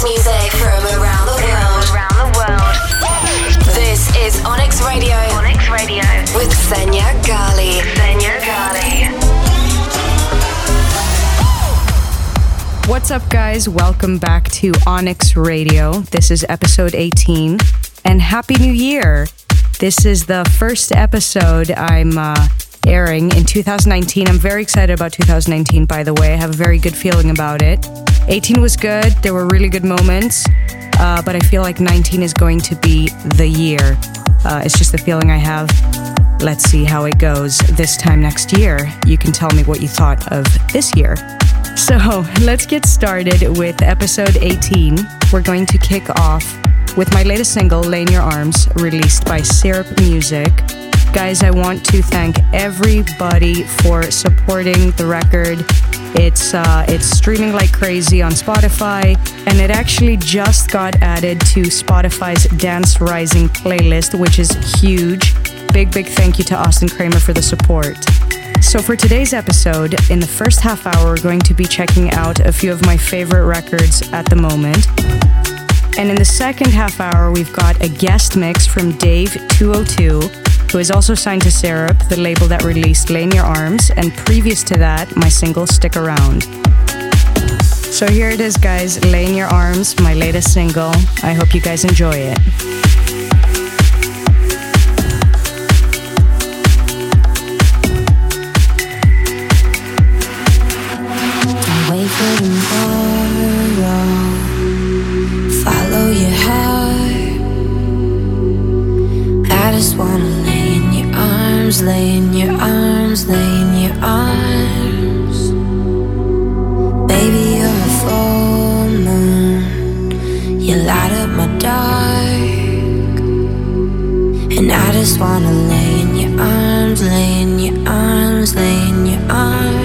House music from around the world. Around the world. This is Onyx Radio Onyx Radio. with Senya Gali. Senya Gali. What's up, guys? Welcome back to Onyx Radio. This is episode 18, and Happy New Year! This is the first episode I'm uh, airing in 2019. I'm very excited about 2019, by the way. I have a very good feeling about it. 18 was good, there were really good moments, uh, but I feel like 19 is going to be the year. Uh, it's just the feeling I have. Let's see how it goes this time next year. You can tell me what you thought of this year. So let's get started with episode 18. We're going to kick off with my latest single, Lay in Your Arms, released by Sirup Music. Guys, I want to thank everybody for supporting the record. It's uh, it's streaming like crazy on Spotify, and it actually just got added to Spotify's Dance Rising playlist, which is huge. Big, big thank you to Austin Kramer for the support. So, for today's episode, in the first half hour, we're going to be checking out a few of my favorite records at the moment. And in the second half hour, we've got a guest mix from Dave202, who is also signed to Sirup, the label that released Lay in Your Arms, and previous to that, my single Stick Around. So here it is, guys Lay in Your Arms, my latest single. I hope you guys enjoy it. Lay in your arms, lay in your arms. Baby, you're a full moon. You light up my dark. And I just wanna lay in your arms, lay in your arms, lay in your arms.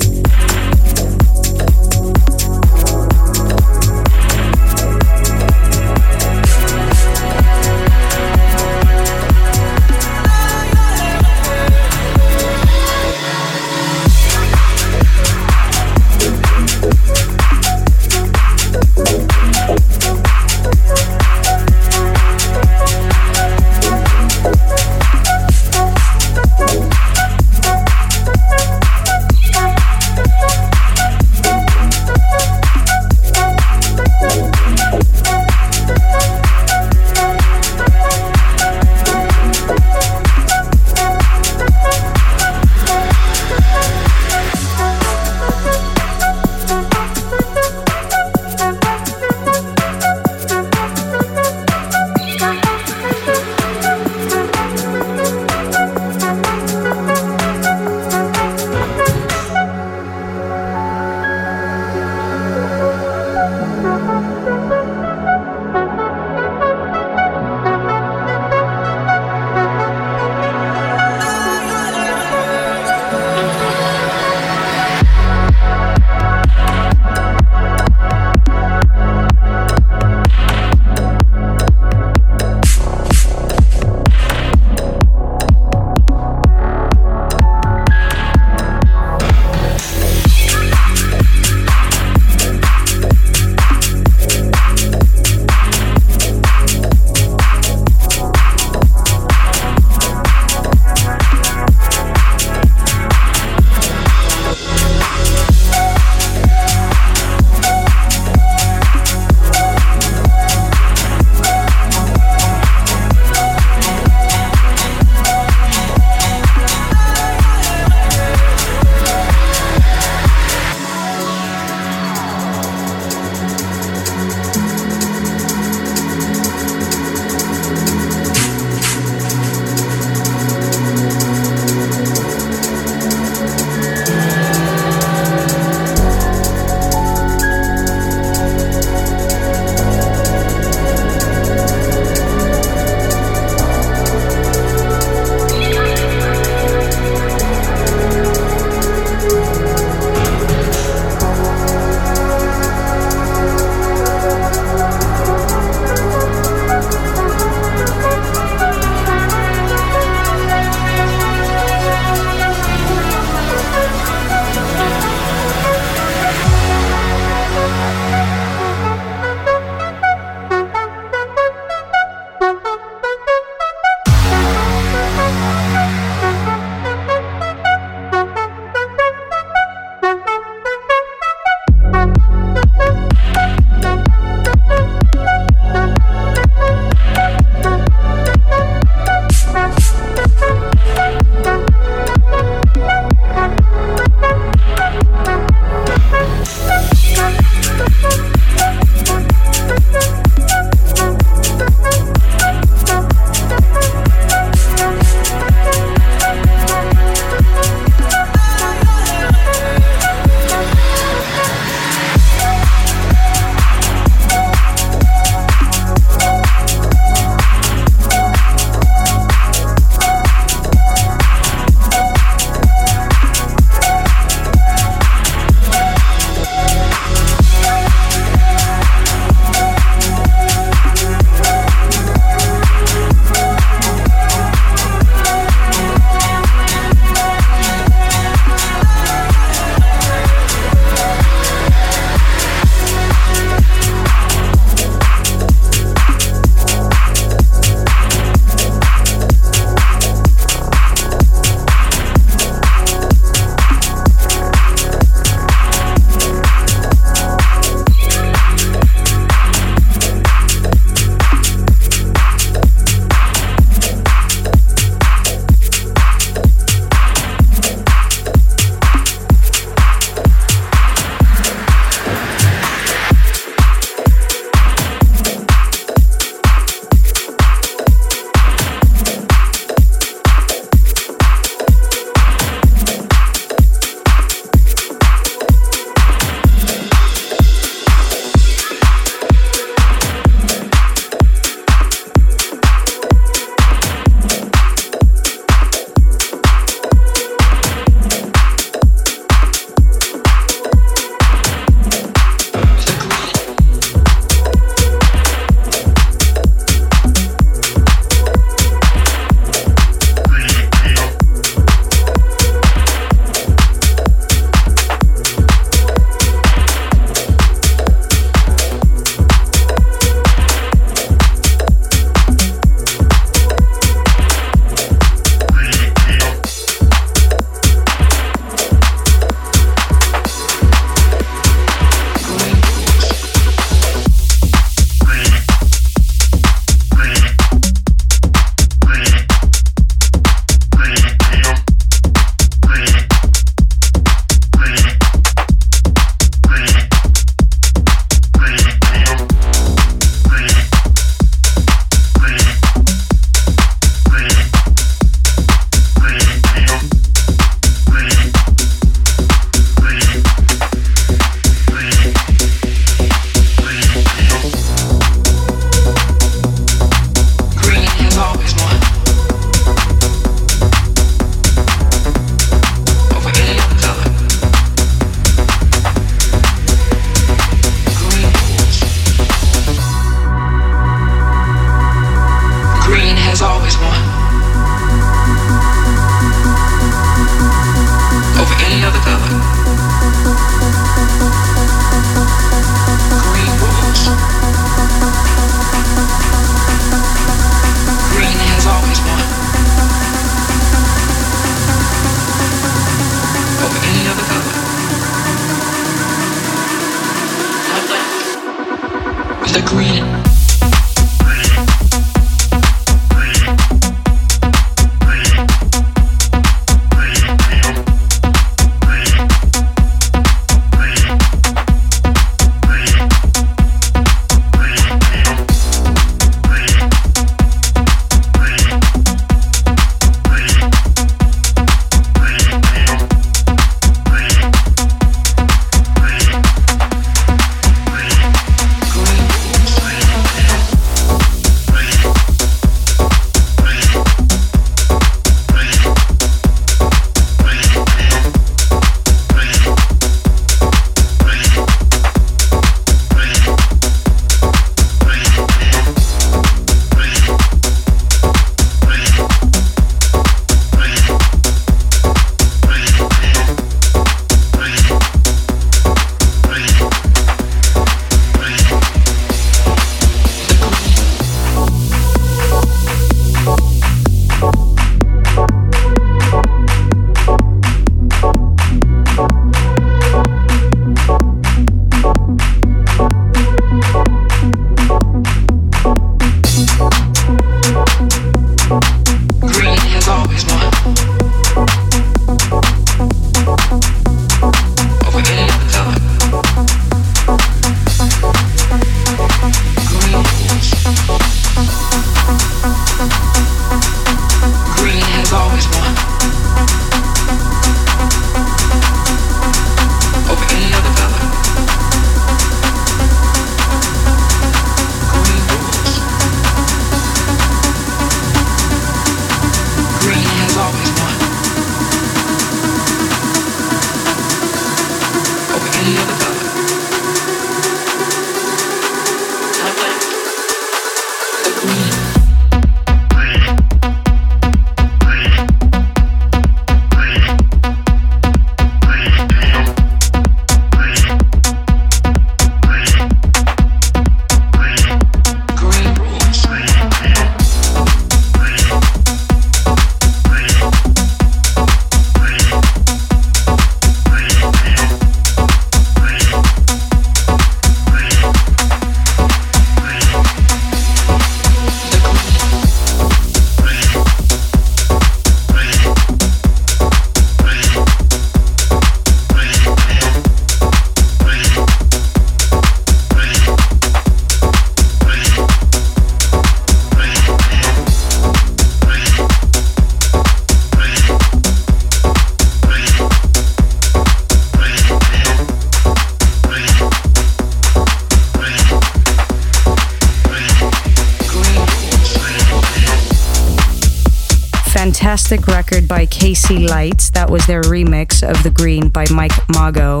Fantastic record by KC Lights. That was their remix of The Green by Mike Mago.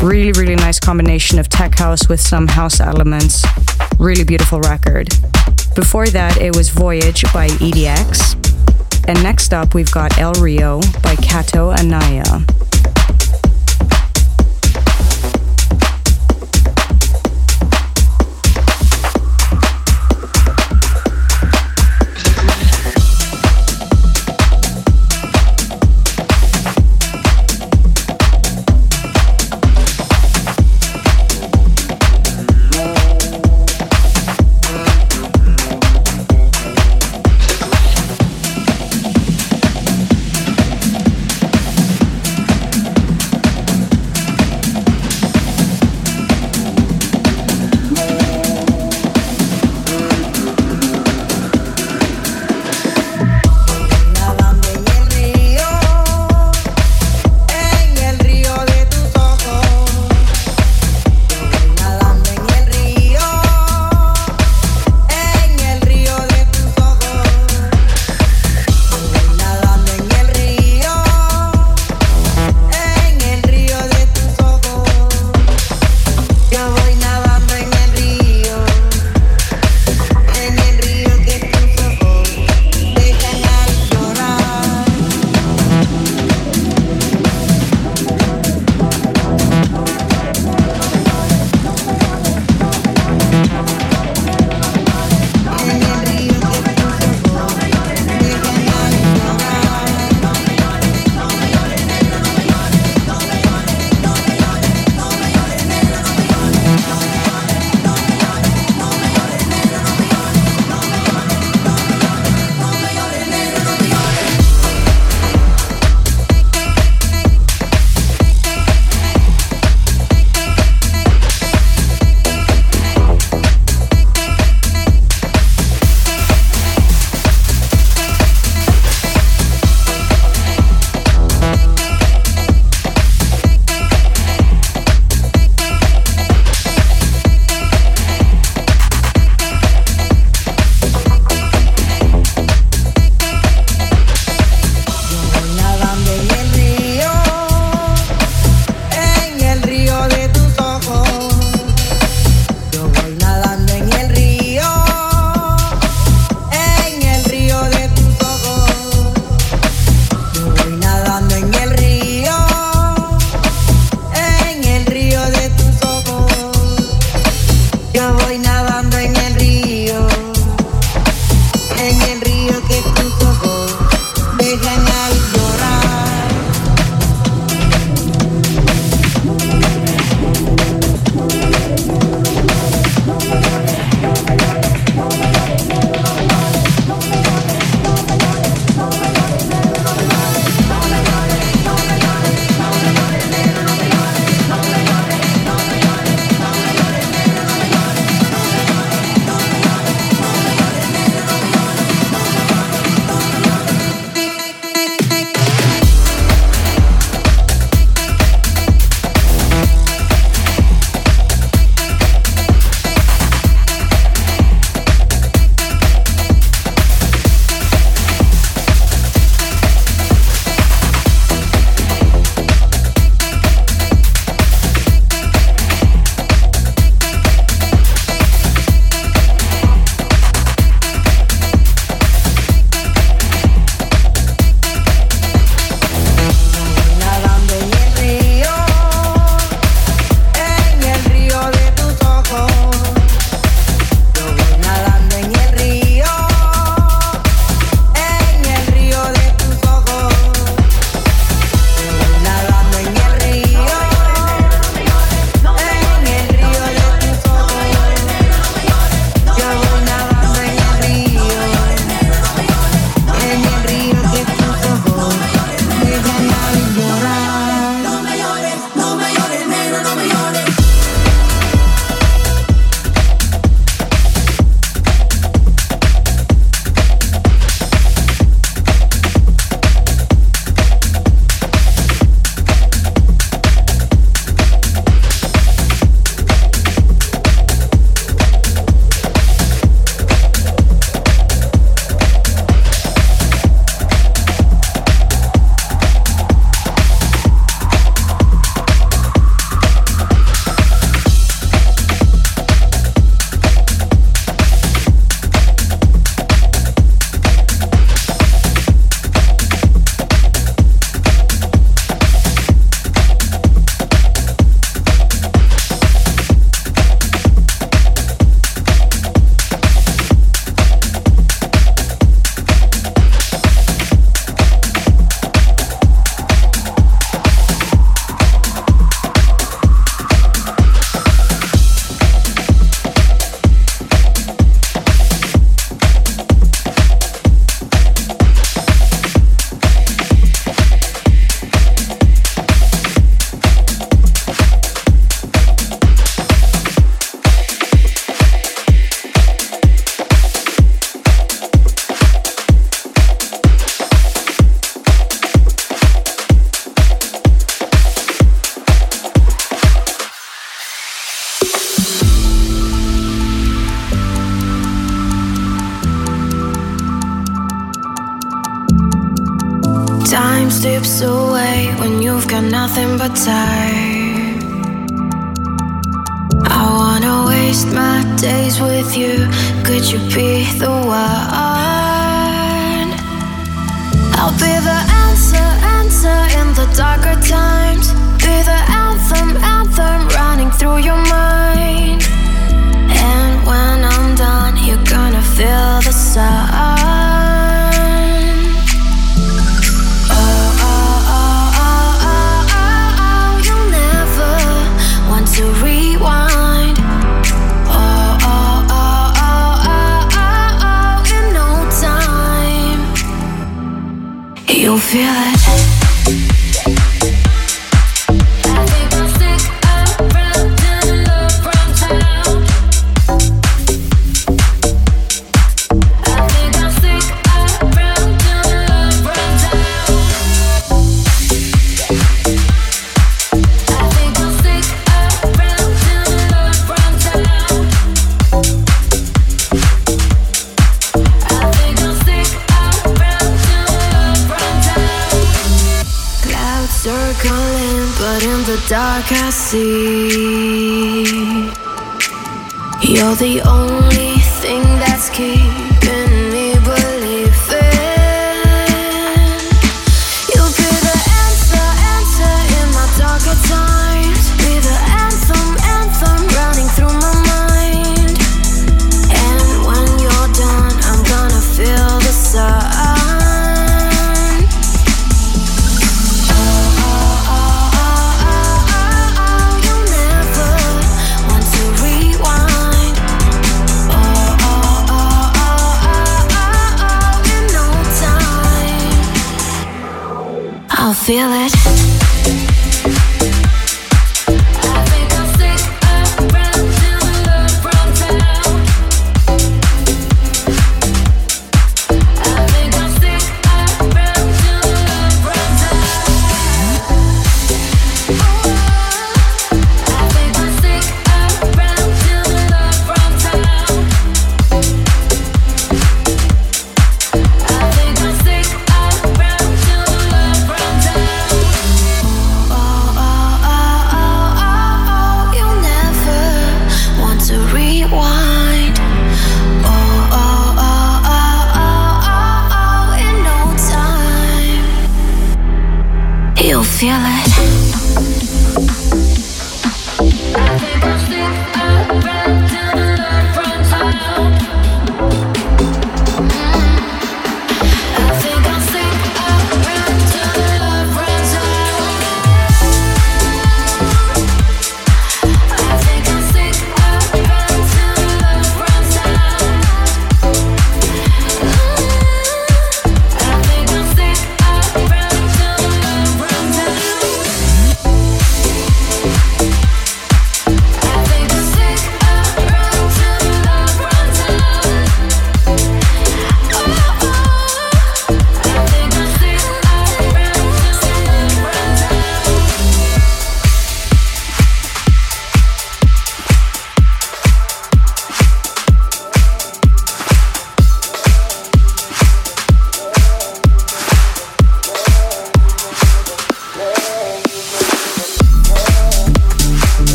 Really, really nice combination of tech house with some house elements. Really beautiful record. Before that, it was Voyage by EDX. And next up, we've got El Rio by Kato Anaya.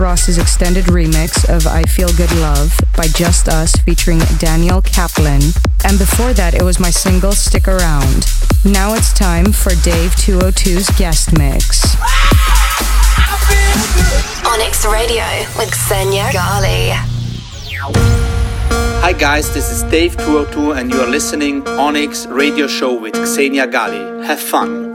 Ross's extended remix of I Feel Good Love by Just Us featuring Daniel Kaplan. And before that, it was my single Stick Around. Now it's time for Dave 202's guest mix. Onyx Radio with Xenia Ghali. Hi guys, this is Dave 202 and you are listening Onyx Radio Show with Xenia Ghali. Have fun.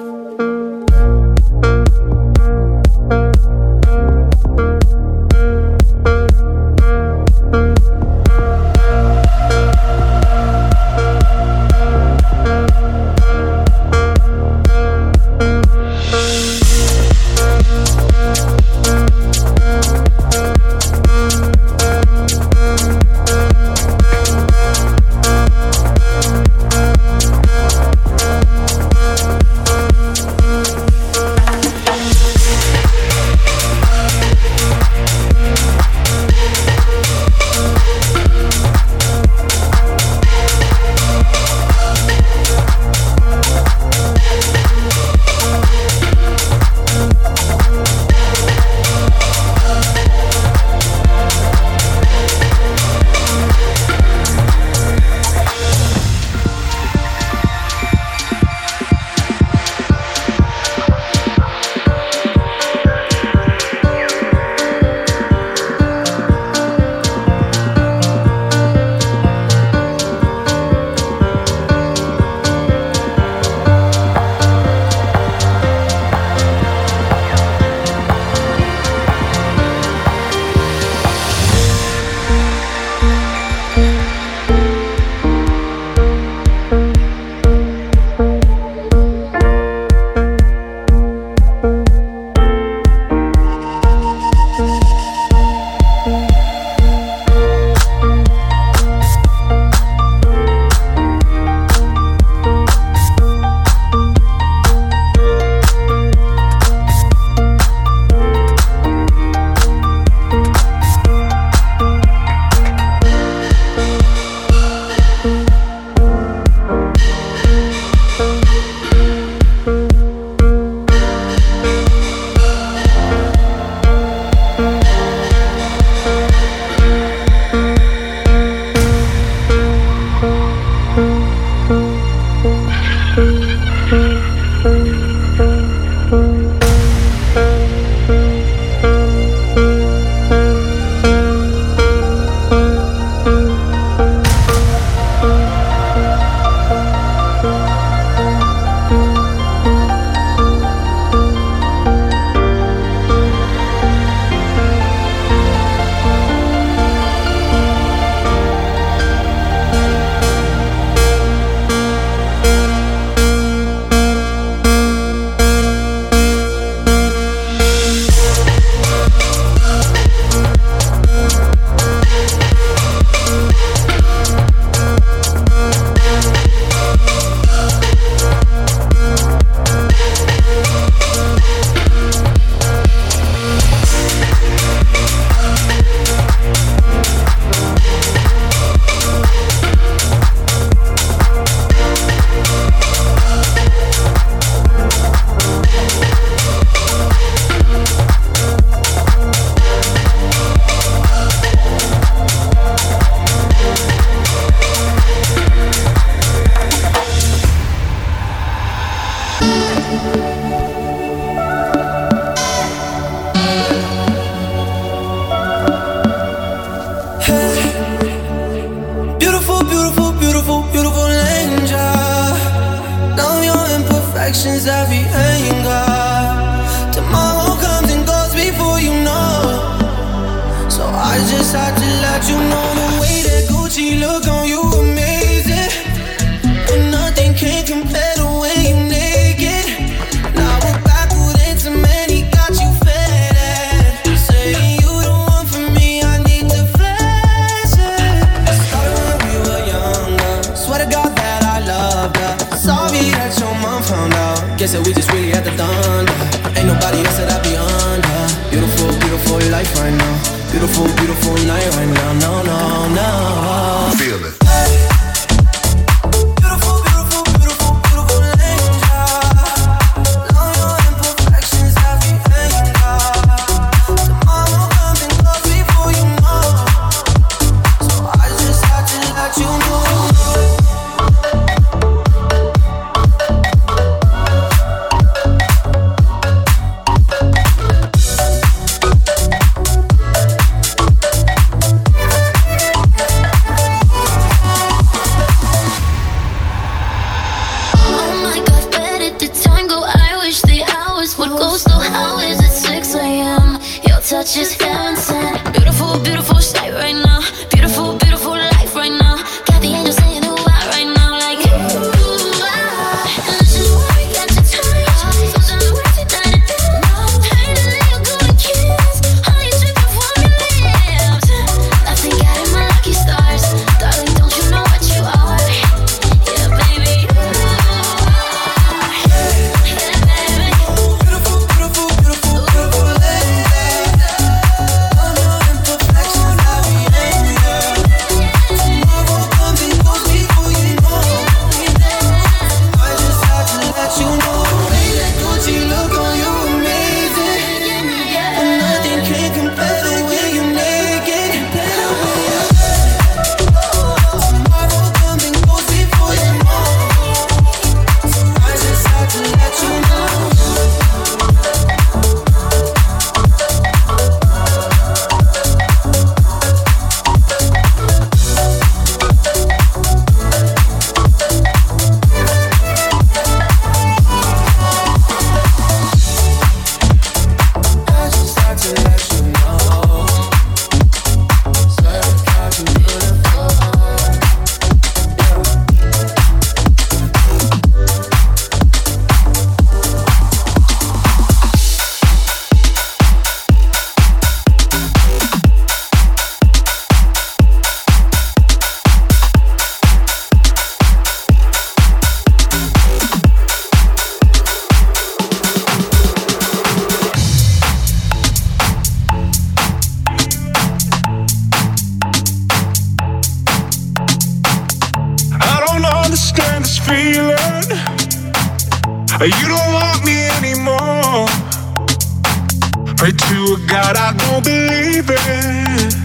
believe it.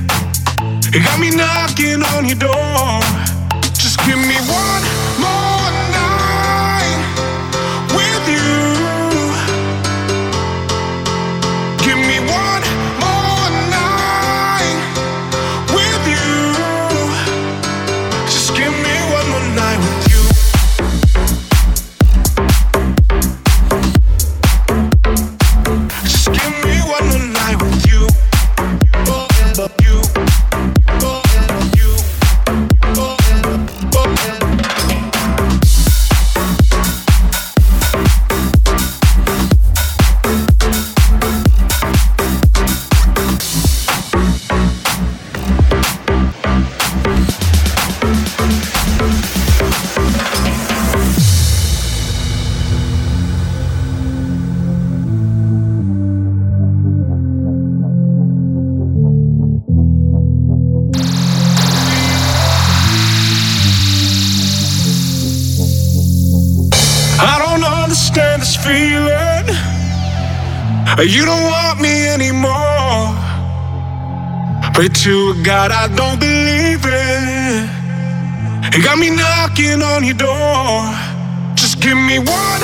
You got me knocking on your door. Just give me one You don't want me anymore. Pray to God I don't believe it. You got me knocking on your door. Just give me one.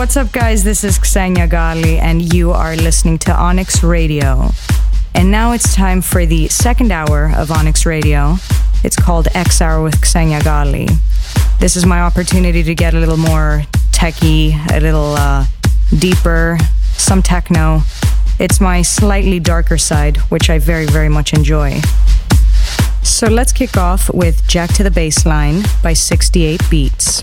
What's up, guys? This is Xenia Ghali, and you are listening to Onyx Radio. And now it's time for the second hour of Onyx Radio. It's called X Hour with Xenia Ghali. This is my opportunity to get a little more techy, a little uh, deeper, some techno. It's my slightly darker side, which I very, very much enjoy. So let's kick off with Jack to the Baseline by 68 Beats.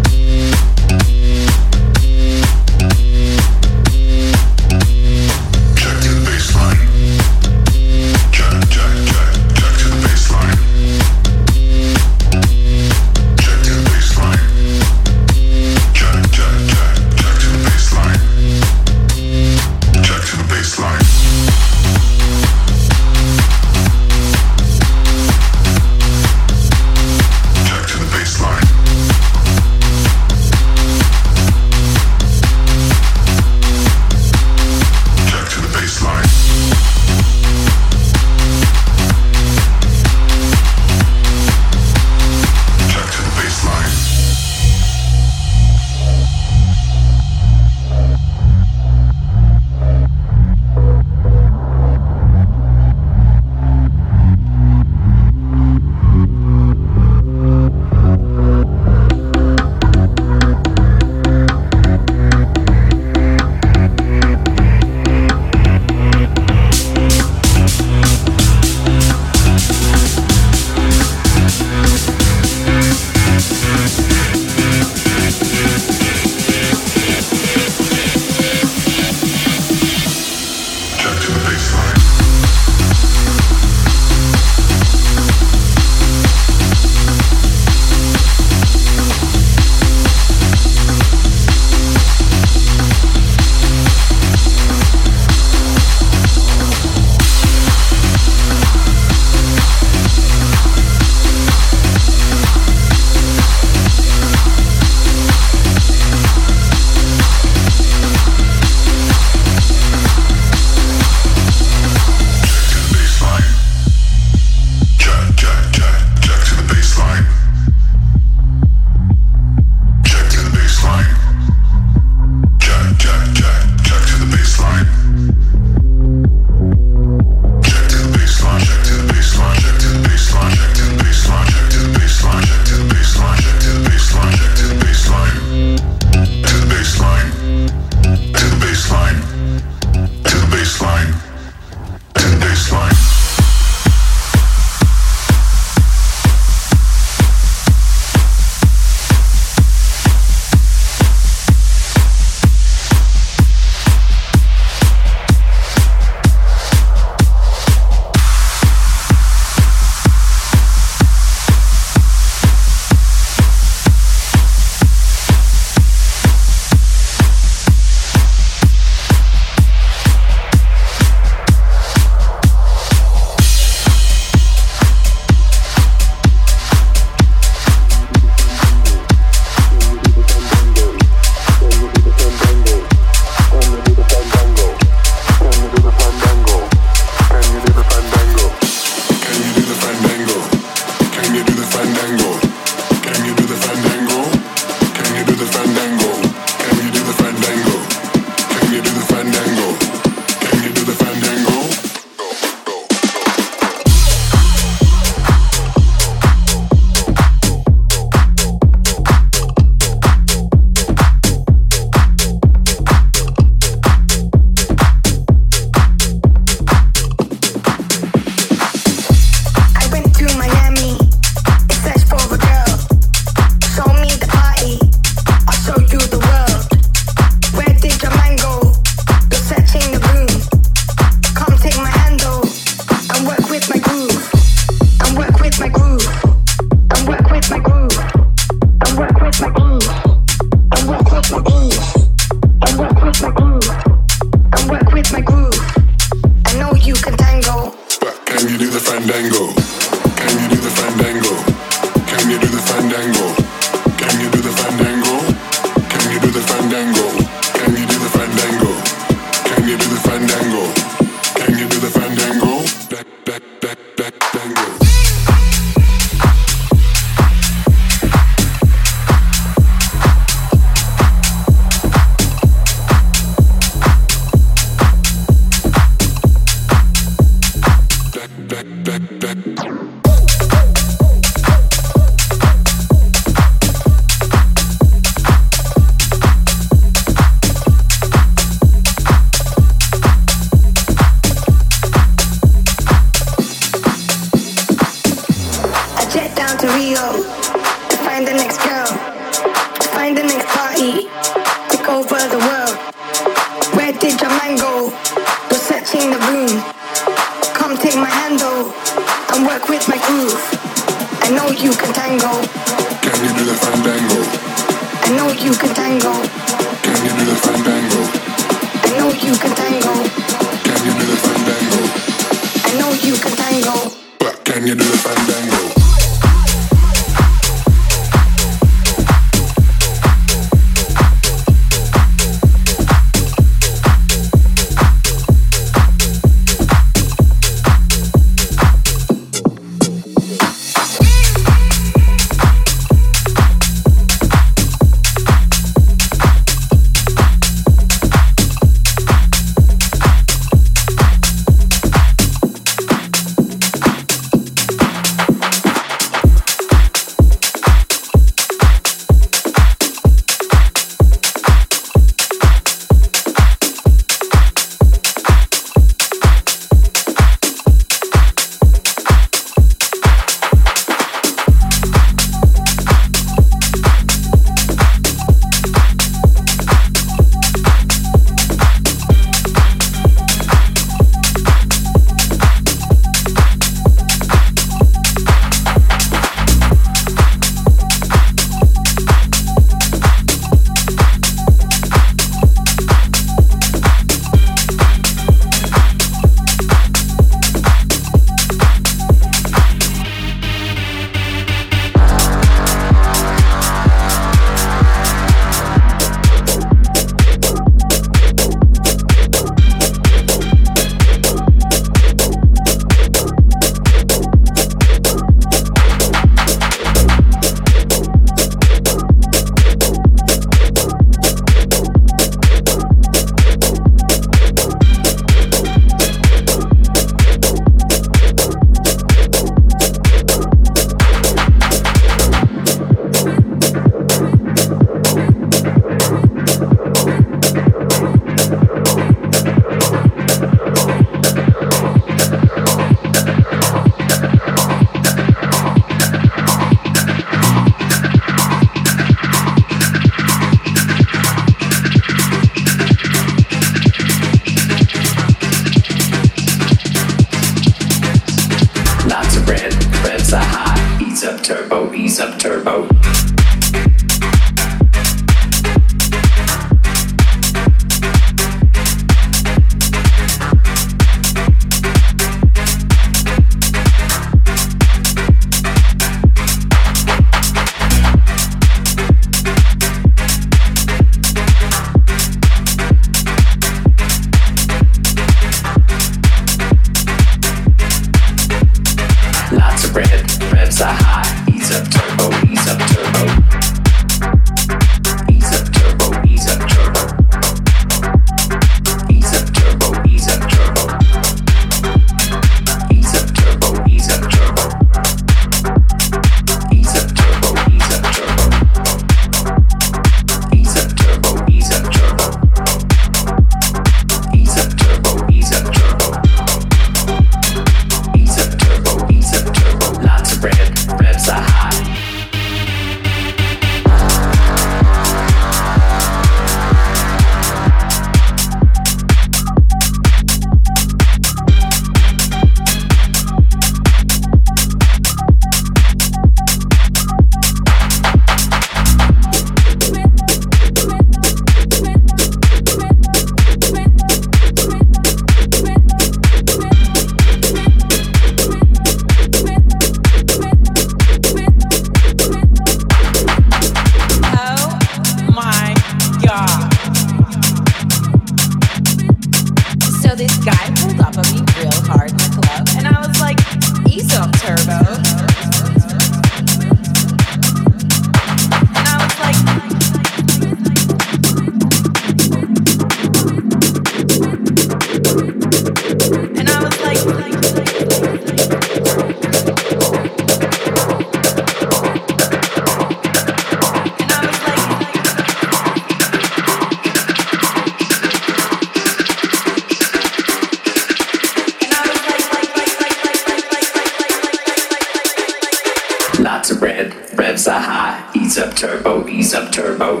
revs are high. Ease up turbo, ease up turbo.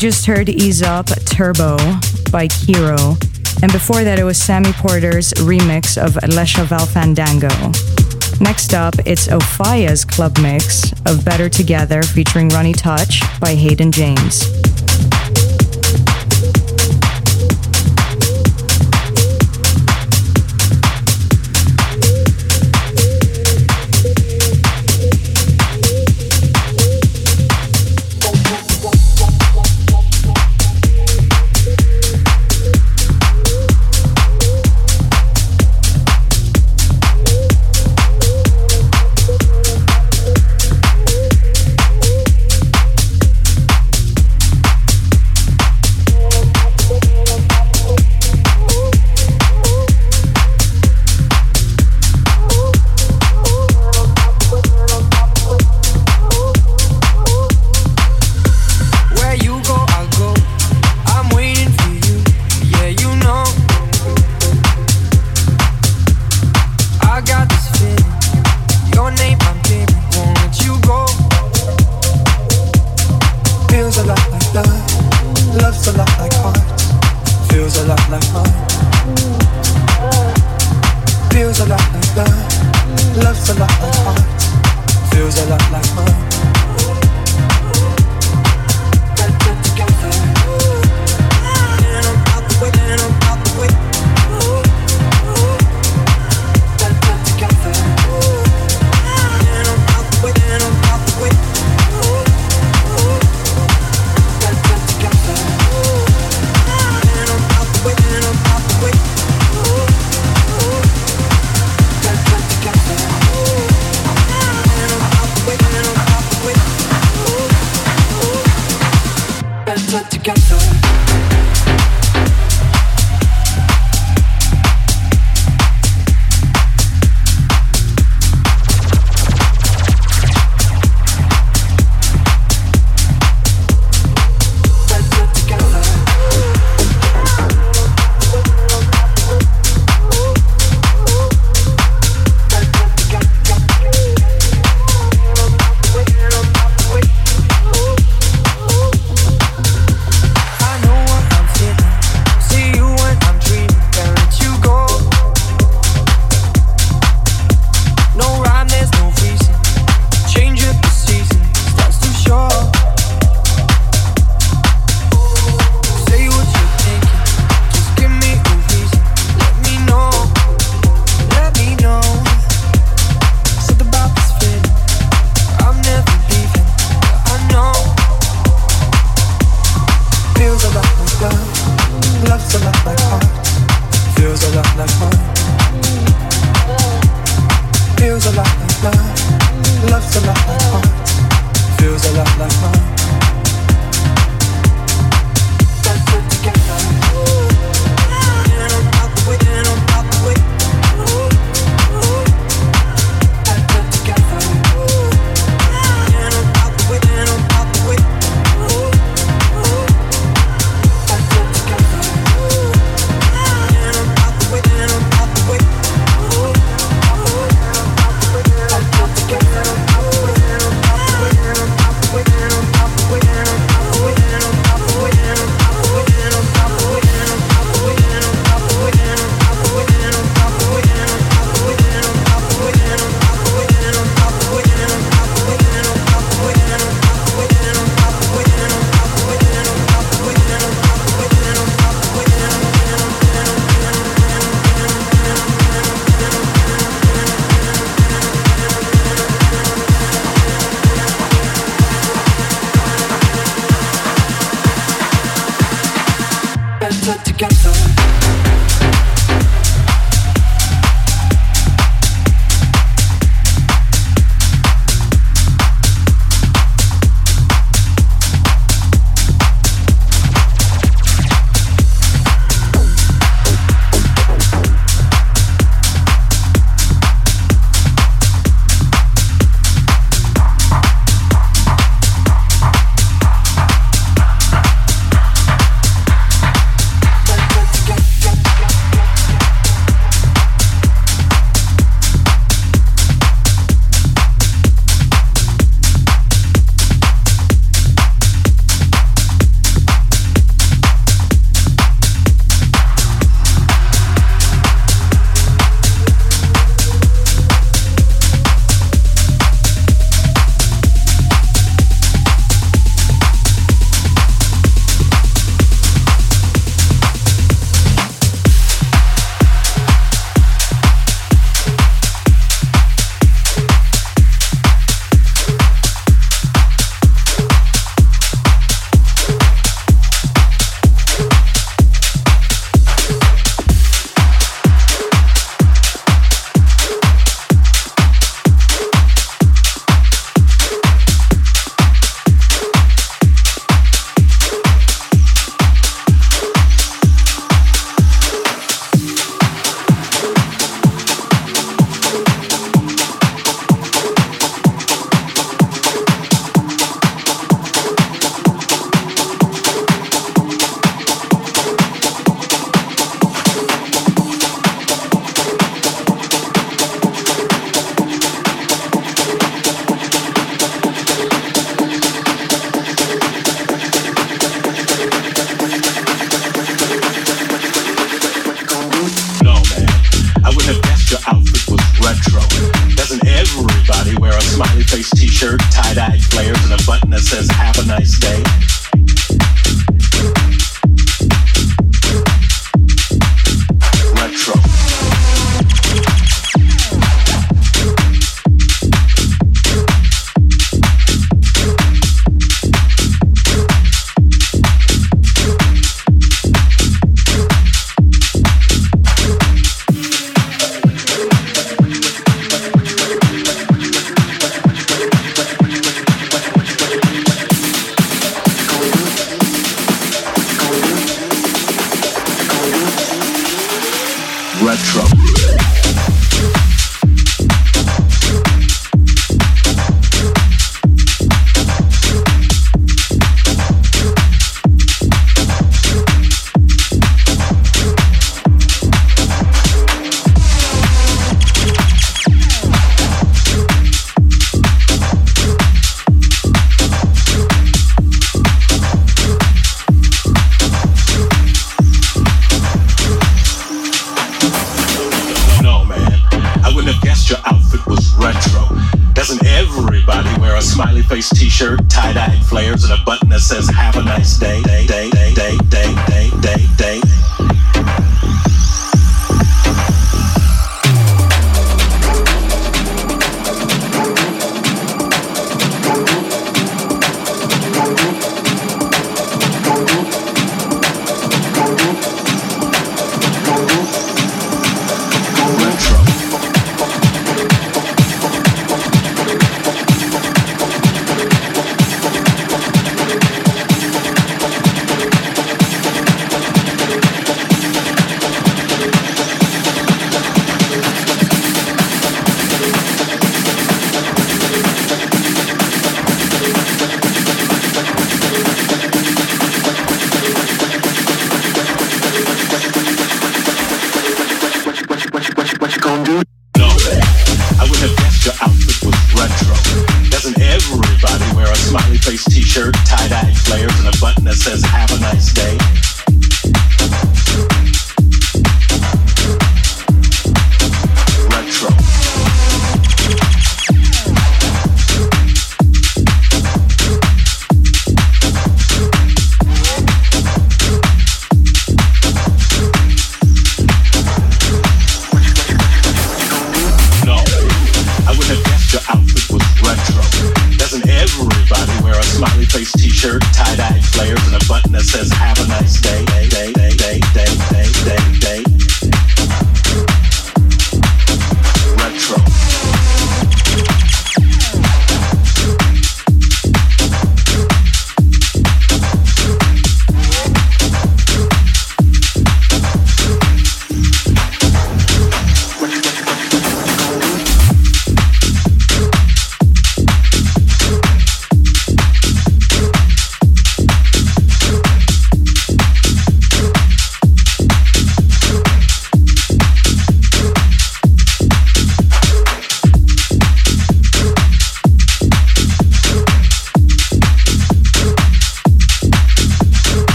just heard Ease Up Turbo by Kiro. And before that, it was Sammy Porter's remix of Lesha Valfandango. Next up, it's Ofaya's club mix of Better Together featuring Running Touch by Hayden James.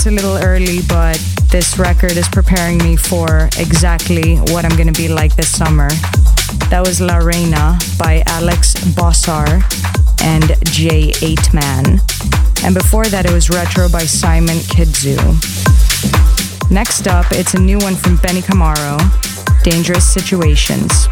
It's a little early, but this record is preparing me for exactly what I'm gonna be like this summer. That was La Reina by Alex Bossar and J8 Man. And before that, it was Retro by Simon Kidzu. Next up, it's a new one from Benny Camaro Dangerous Situations.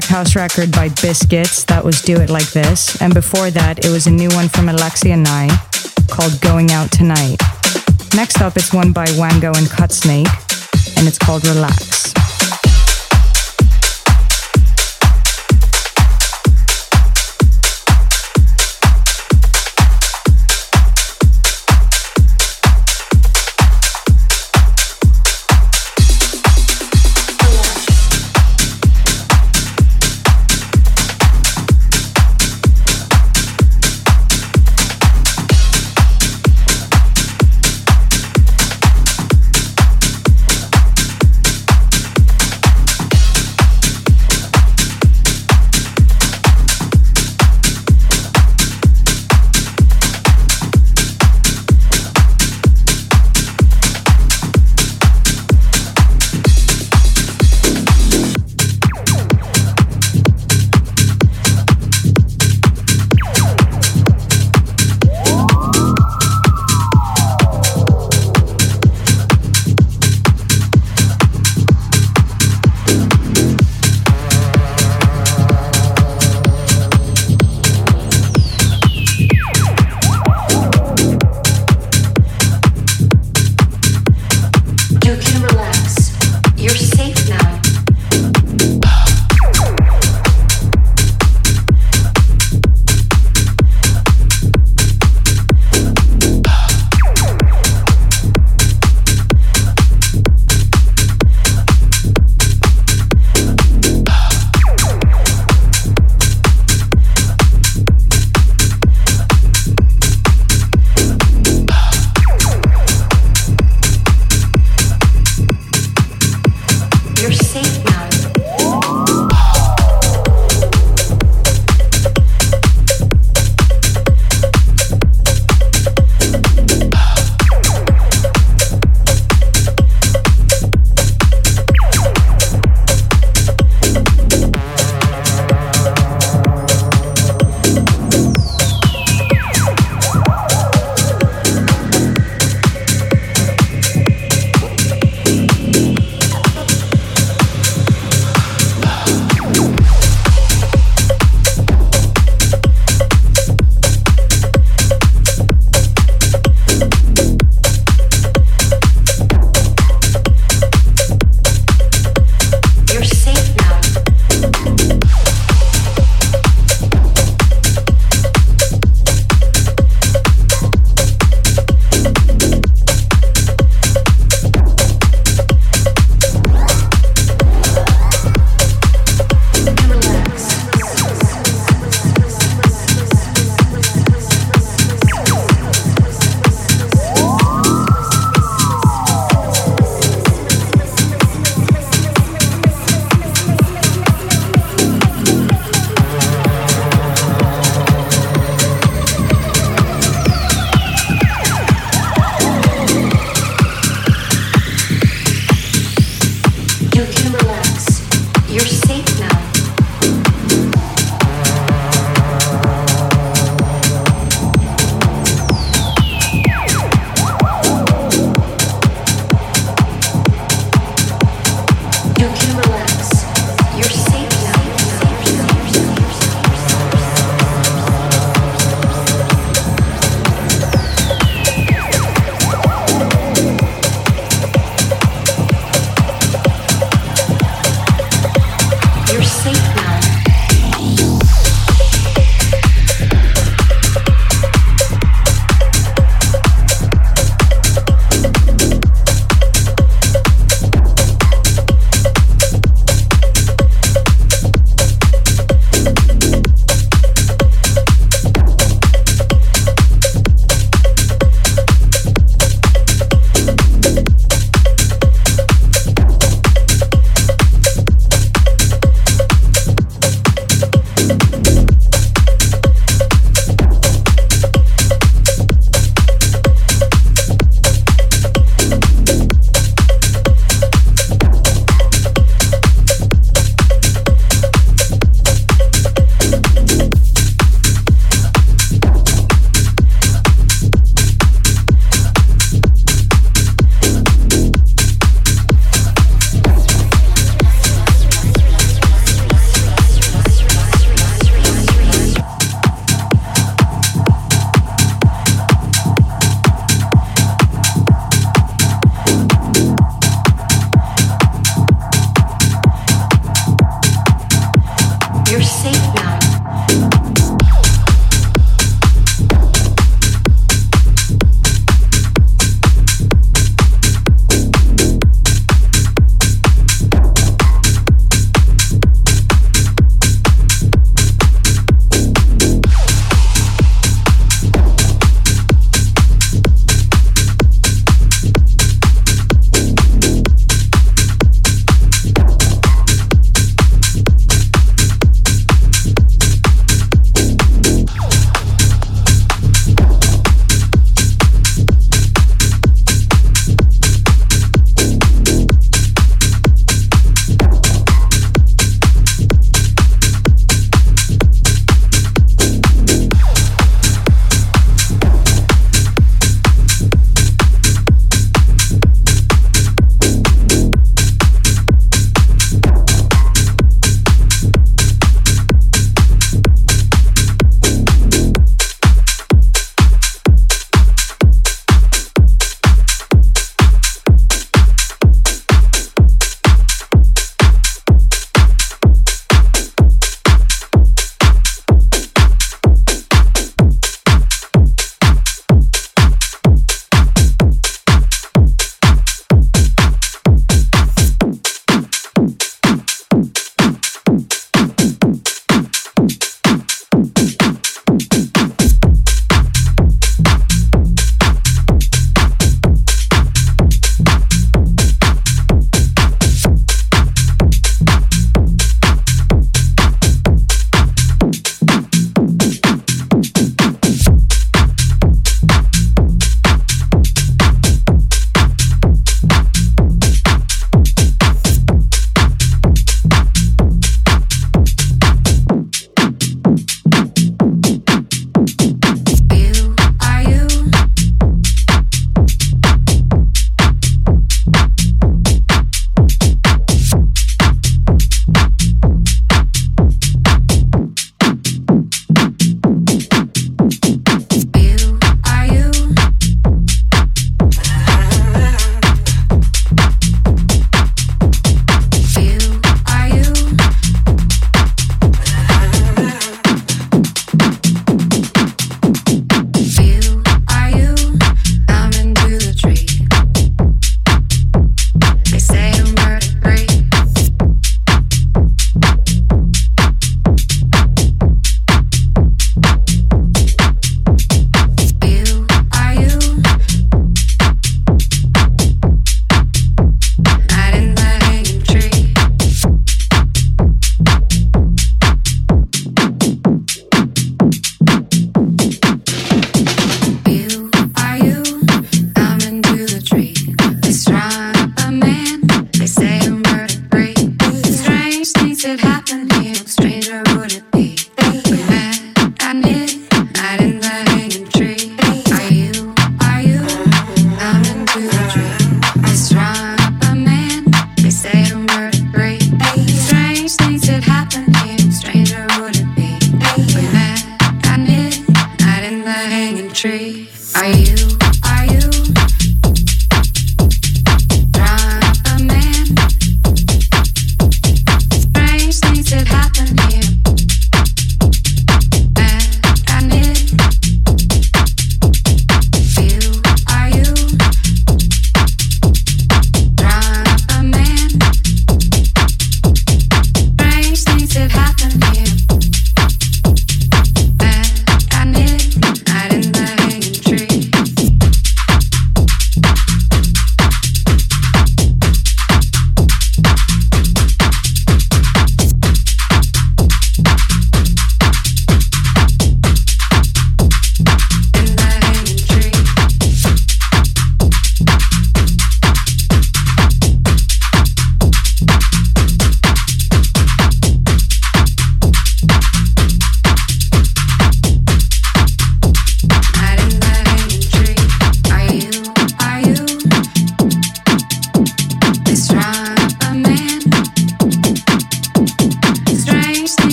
Tech house record by Biscits that was Do It Like This. And before that, it was a new one from Alexia Nye called Going Out Tonight. Next up, it's one by Wango and Cutsnake, and it's called Relax.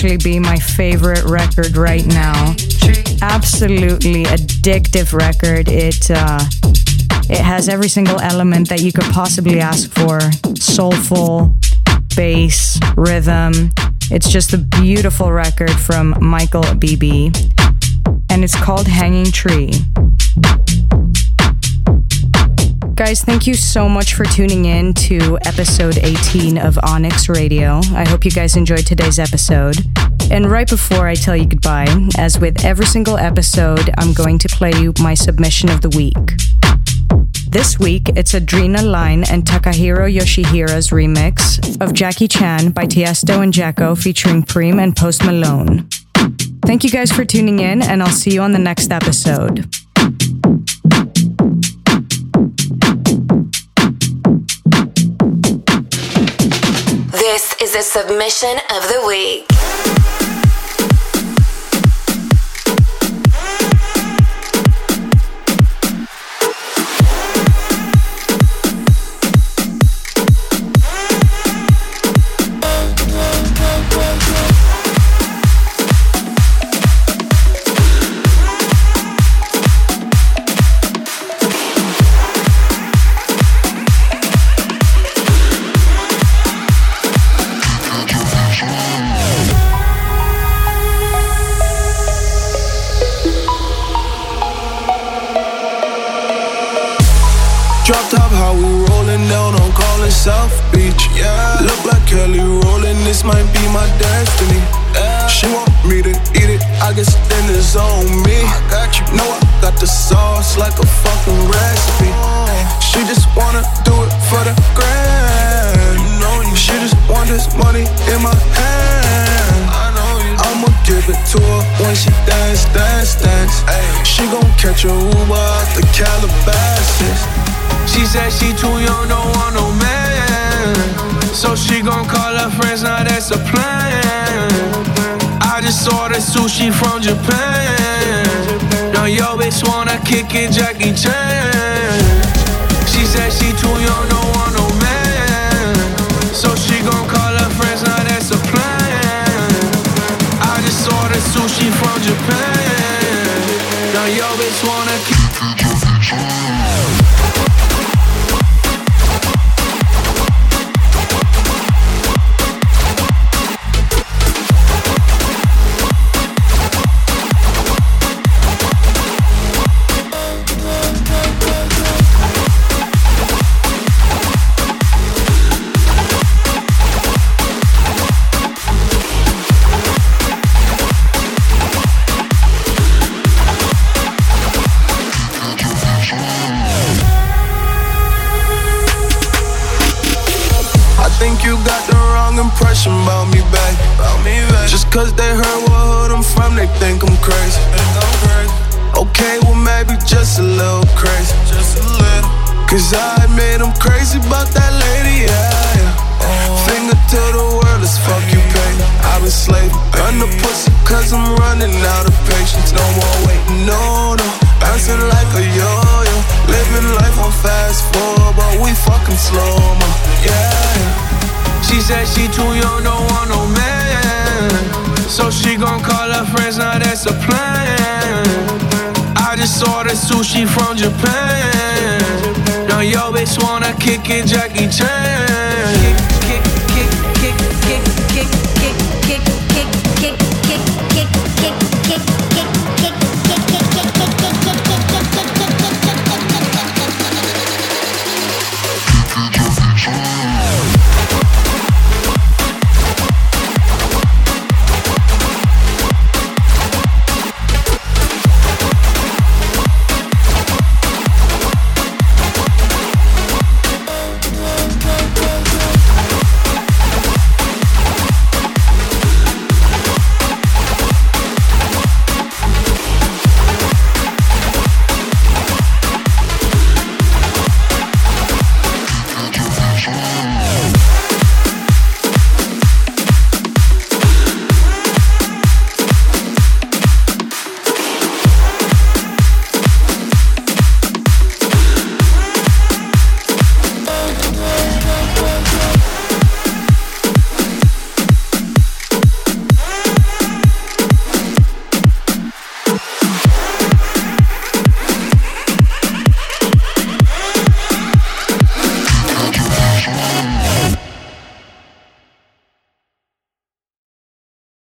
Actually be my favorite record right now. Absolutely addictive record. It uh, it has every single element that you could possibly ask for: soulful, bass, rhythm. It's just a beautiful record from Michael Bibi, and it's called Hanging Tree. Guys, thank you so much for tuning in to episode 18 of Onyx Radio. I hope you guys enjoyed today's episode. And right before I tell you goodbye, as with every single episode, I'm going to play you my submission of the week. This week, it's Adrena Line and Takahiro Yoshihira's remix of Jackie Chan by Tiesto and Dzeko featuring Preme and Post Malone. Thank you guys for tuning in, and I'll see you on the next episode. This is the submission of the week. Eat it. I guess then it's on me. I got you. Know I got the sauce like a fucking recipe. She just wanna do it for the grand. You know you. She just want this money in my hand. I know you. I'ma give it to her when she dance, dance, dance. Ay. She gon' catch a Uber out the Calabasas. She said she too young, don't want no man. So she gon' call her friends, now that's a plan. I just ordered sushi from Japan. Now yo bitch wanna kick it, Jackie Chan. She said she too young, no Cause I admit I'm crazy about that lady, yeah. yeah. Finger to the world, as fuck you pay. I've been slaving. The pussy cause I'm running out of patience. No more waiting, no, no. Bouncing like a yo-yo. Living life on fast forward, but we fucking slow mo. Yeah. She said she too young, don't want no man. So she gon' call her friends, now that's a plan. I just ordered sushi from Japan. Now yo bitch wanna kick it, Jackie Chan.